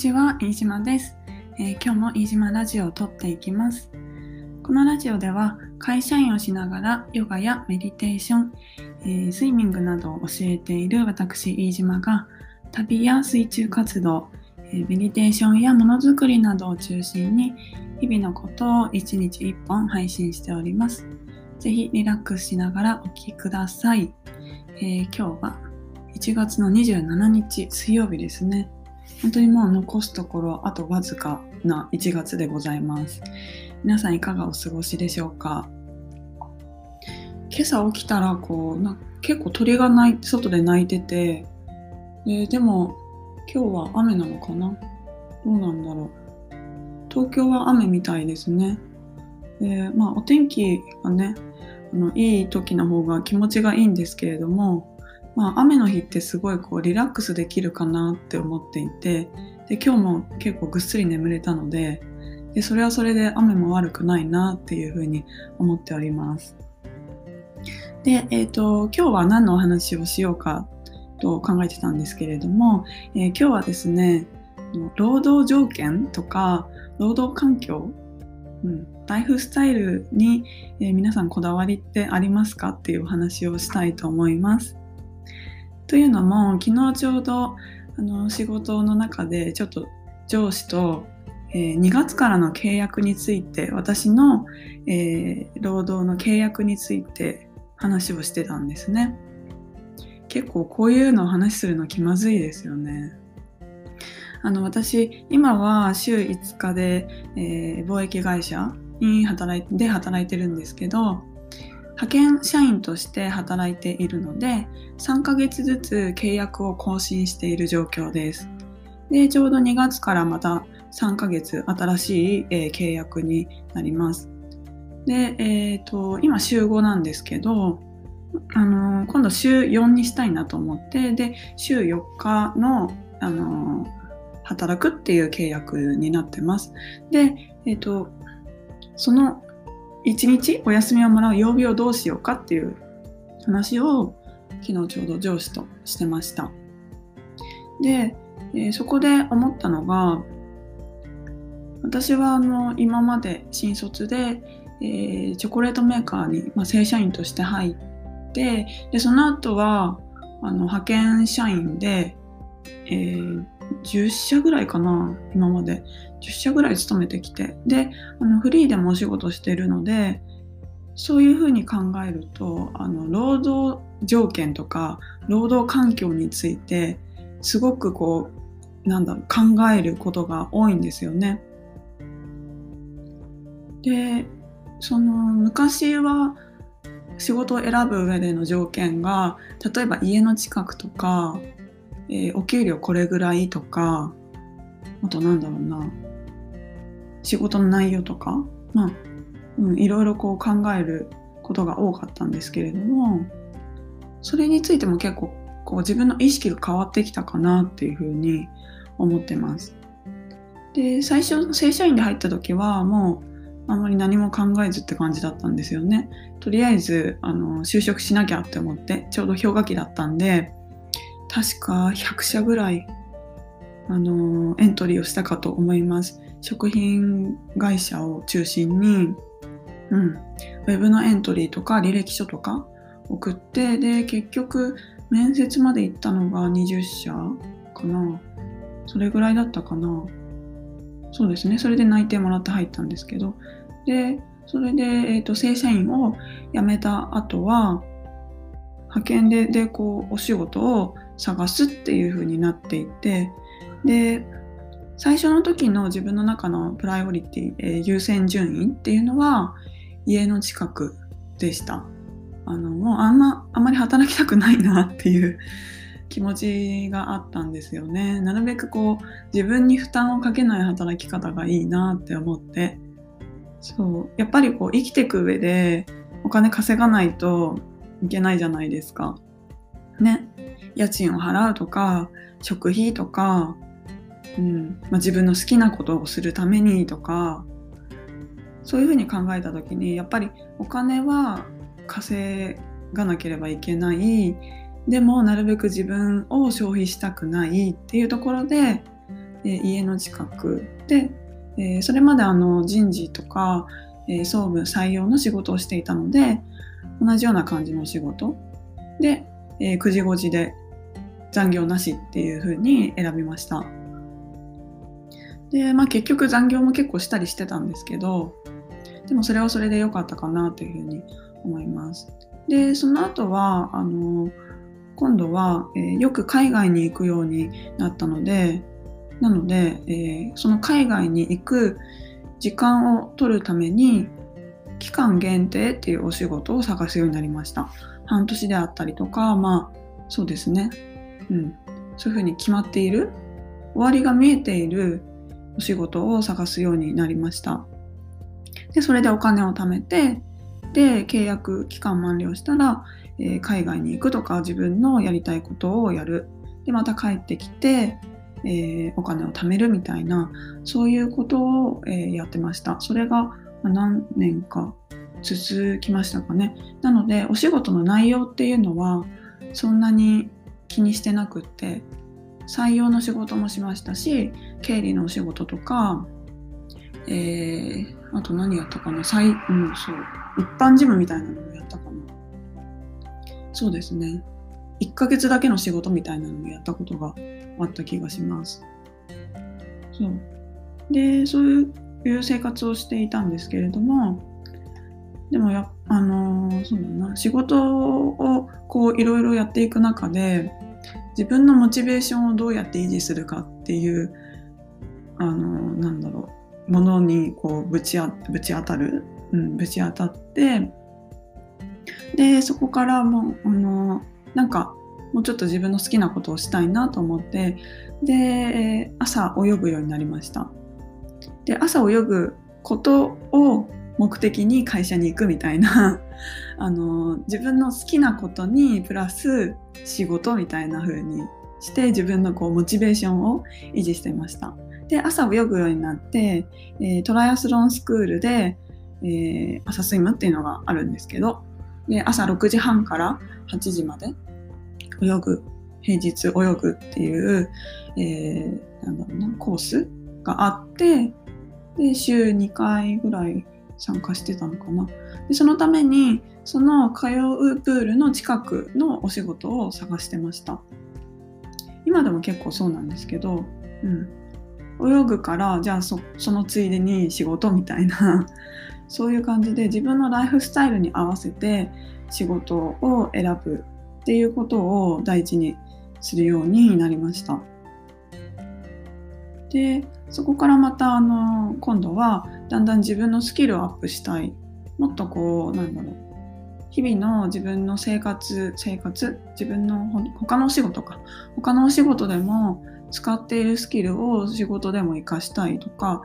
ちは、飯島です、えー今日も飯島ラジオを撮っていきます。このラジオでは会社員をしながらヨガやメディテーション、えースイミングなどを教えている私飯島が旅や水中活動、えーメディテーションやものづくりなどを中心に日々のことを1日1本配信しております。ぜひリラックスしながらお聴きください。え今日は1月の27日水曜日ですね。本当にもう残すところあとわずかな1月でございます。皆さんいかがお過ごしでしょうか？今朝起きたらこうな結構鳥が鳴い外で鳴いててででも今日は雨なのかな？どうなんだろう東京は雨みたいですね。でまあお天気がねあのいい時の方が気持ちがいいんですけれどもまあ、雨の日ってすごいこうリラックスできるかなって思っていてで今日も結構ぐっすり眠れたのででそれはそれで雨も悪くないなっていうふうに思っております。で、えー、と今日は何のお話をしようかと考えてたんですけれども、えー今日はですね労働条件とか労働環境、うん、ライフスタイルに、えー皆さんこだわりってありますかっていうお話をしたいと思います。というのも昨日ちょうどあの仕事の中でちょっと上司と、えー2月からの契約について私の、えー労働の契約について話をしてたんですね。結構こういうのを話するの気まずいですよね。あの私今は週5日で、えー貿易会社に働いで働いてるんですけど派遣社員として働いているので3ヶ月ずつ契約を更新している状況です。で、ちょうど2月からまた3ヶ月新しい、えー契約になります。で、えっ、と、今週5なんですけど、あのー今度週4にしたいなと思って、で、週4日の、あの働くっていう契約になってます。で、えっ、と、その1日お休みをもらう曜日をどうしようかっていう話を昨日ちょうど上司としてました。で、えーそこで思ったのが私はあの今まで新卒で、えーチョコレートメーカーに、まあ、正社員として入ってでその後はあの派遣社員で、えー10社ぐらいかな今まで10社ぐらい勤めてきてであのフリーでもお仕事してるのでそういうふうに考えるとあの労働条件とか労働環境についてすごくこうなんだろう考えることが多いんですよね。でその昔は仕事を選ぶ上での条件が例えば家の近くとか、えーお給料これぐらいとかあとなんだろうな仕事の内容とかまあうん、いろいろこう考えることが多かったんですけれどもそれについても結構こう自分の意識が変わってきたかなっていうふうに思ってます。で最初正社員で入った時はもうあんまり何も考えずって感じだったんですよね。とりあえずあの就職しなきゃって思ってちょうど氷河期だったんで確か100社ぐらいあのエントリーをしたかと思います。食品会社を中心にうん、ウェブのエントリーとか履歴書とか送ってで結局面接まで行ったのが20社かな。それぐらいだったかな。そうですね。それで内定もらって入ったんですけど。でそれで、えー、と正社員を辞めた後は派遣ででこうお仕事を探すっていう風になっていてで最初の時の自分の中のプライオリティ、えー優先順位っていうのは家の近くでした。あのもうあんまあんまり働きたくないなっていう 気持ちがあったんですよね。なるべくこう自分に負担をかけない働き方がいいなって思ってそうやっぱりこう生きていく上でお金稼がないといけないじゃないですか。ね。家賃を払うとか食費とかうん。まあ、自分の好きなことをするためにとかそういうふうに考えた時にやっぱりお金は稼がなければいけない。でもなるべく自分を消費したくない。っていうところでえー、家の近く。で、えー、それまであの人事とか、え総務採用の仕事をしていたので同じような感じの仕事。で、え9時5時で残業なしっていう風に選びました。で、まあ結局残業も結構したりしてたんですけど、でもそれはそれで良かったかなというふうに思います。で、その後は、あの、今度は、えー、よく海外に行くようになったので、なので、えー、その海外に行く時間を取るために、期間限定っていうお仕事を探すようになりました。半年であったりとか、まあ、そうですね。うん。そういうふうに決まっている、終わりが見えているお仕事を探すようになりました。で、それでお金を貯めて、で、契約期間満了したら、えー、海外に行くとか自分のやりたいことをやる。で、また帰ってきて、えー、お金を貯めるみたいな、そういうことを、えー、やってました。それが何年か続きましたかね。なので、お仕事の内容っていうのは、そんなに気にしてなくって、採用の仕事もしましたし、経理のお仕事とか、えー、あと何やったかな最、うん、そう。一般事務みたいなのもやったかな。そうですね。1ヶ月だけの仕事みたいなのもやったことがあった気がします。そう。で、そういう生活をしていたんですけれども、でもや、あのー、そうだな、仕事をこういろいろやっていく中で、自分のモチベーションをどうやって維持するかっていう、あのー、なんだろう、ものにこうぶちあぶち当たる、うん、ぶち当たってでそこからもうあのなんかもうちょっと自分の好きなことをしたいなと思ってで朝泳ぐようになりました。で朝泳ぐことを目的に会社に行くみたいな。あの自分の好きなことにプラス仕事みたいな風にして自分のこうモチベーションを維持してました。で、朝泳ぐようになって、えー、トライアスロンスクールで、えー、朝スイムっていうのがあるんですけど、で朝6時半から8時まで泳ぐ、平日泳ぐっていう、えー、なんだろうな、コースがあって、で、週2回ぐらい参加してたのかな。でそのために、その通うプールの近くのお仕事を探してました。今でも結構そうなんですけど、うん。泳ぐからじゃあそのついでに仕事みたいな そういう感じで自分のライフスタイルに合わせて仕事を選ぶっていうことを大事にするようになりました。でそこからまたあの今度はだんだん自分のスキルをアップしたい。もっとこうなんだろう。日々の自分の生活生活自分の他のお仕事か。他のお仕事でも使っているスキルを仕事でも活かしたいとか。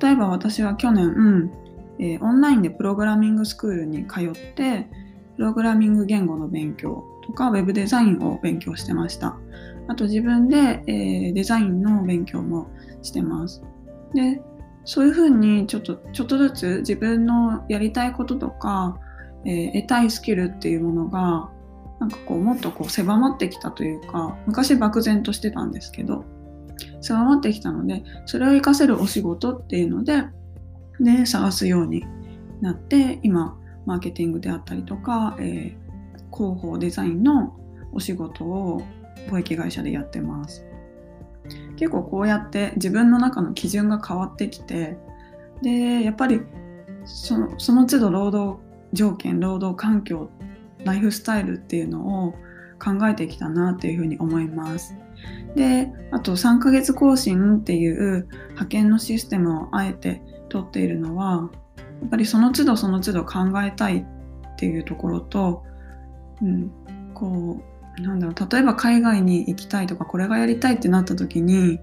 例えば私は去年、うんえー、オンラインでプログラミングスクールに通ってプログラミング言語の勉強とかウェブデザインを勉強してました。あと自分で、えー、デザインの勉強もしてます。でそういうふうにちょっとちょっとずつ自分のやりたいこととか、えー、得たいスキルっていうものがなんかこうもっとこう狭まってきたというか昔漠然としてたんですけど狭まってきたのでそれを活かせるお仕事っていうのでで探すようになって今マーケティングであったりとか、えー、広報デザインのお仕事を貿易会社でやってます結構こうやって自分の中の基準が変わってきてでやっぱりそのその都度労働条件労働環境ライフスタイルっていうのを考えてきたなっていうふうに思います。で、あと3ヶ月更新っていう派遣のシステムをあえて取っているのは、やっぱりその都度その都度考えたいっていうところと、うん、こう、なんだろう、例えば海外に行きたいとか、これがやりたいってなった時に、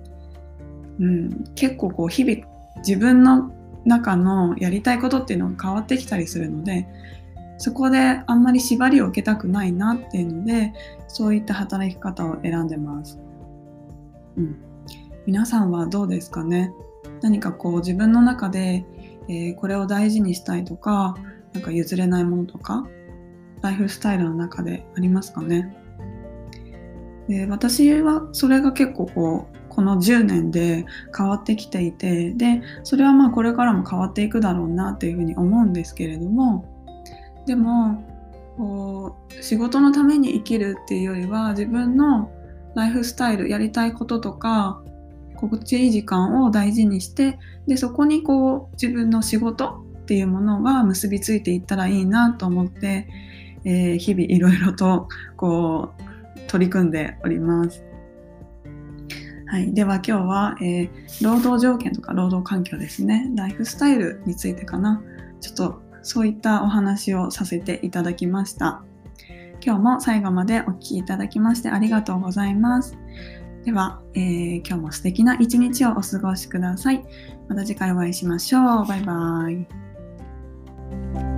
うん、結構こう日々自分の中のやりたいことっていうのが変わってきたりするのでそこであんまり縛りを受けたくないなっていうのでそういった働き方を選んでます。うん、皆さんはどうですかね？何かこう自分の中で、えー、これを大事にしたいとかなんか譲れないものとかライフスタイルの中でありますかね？で私はそれが結構こうこの10年で変わってきていてでそれはまあこれからも変わっていくだろうなっていうふうに思うんですけれどもでもこう仕事のために生きるっていうよりは自分のライフスタイルやりたいこととか心地いい時間を大事にしてでそこにこう自分の仕事っていうものが結びついていったらいいなと思って、えー、日々いろいろとこう取り組んでおります。はい、では今日は、えー、労働条件とか労働環境ですねライフスタイルについてかなちょっとそういったお話をさせていただきました。今日も最後までお聴きいただきましてありがとうございます。では、えー、今日も素敵な一日をお過ごしください。また次回お会いしましょう。バイバイ。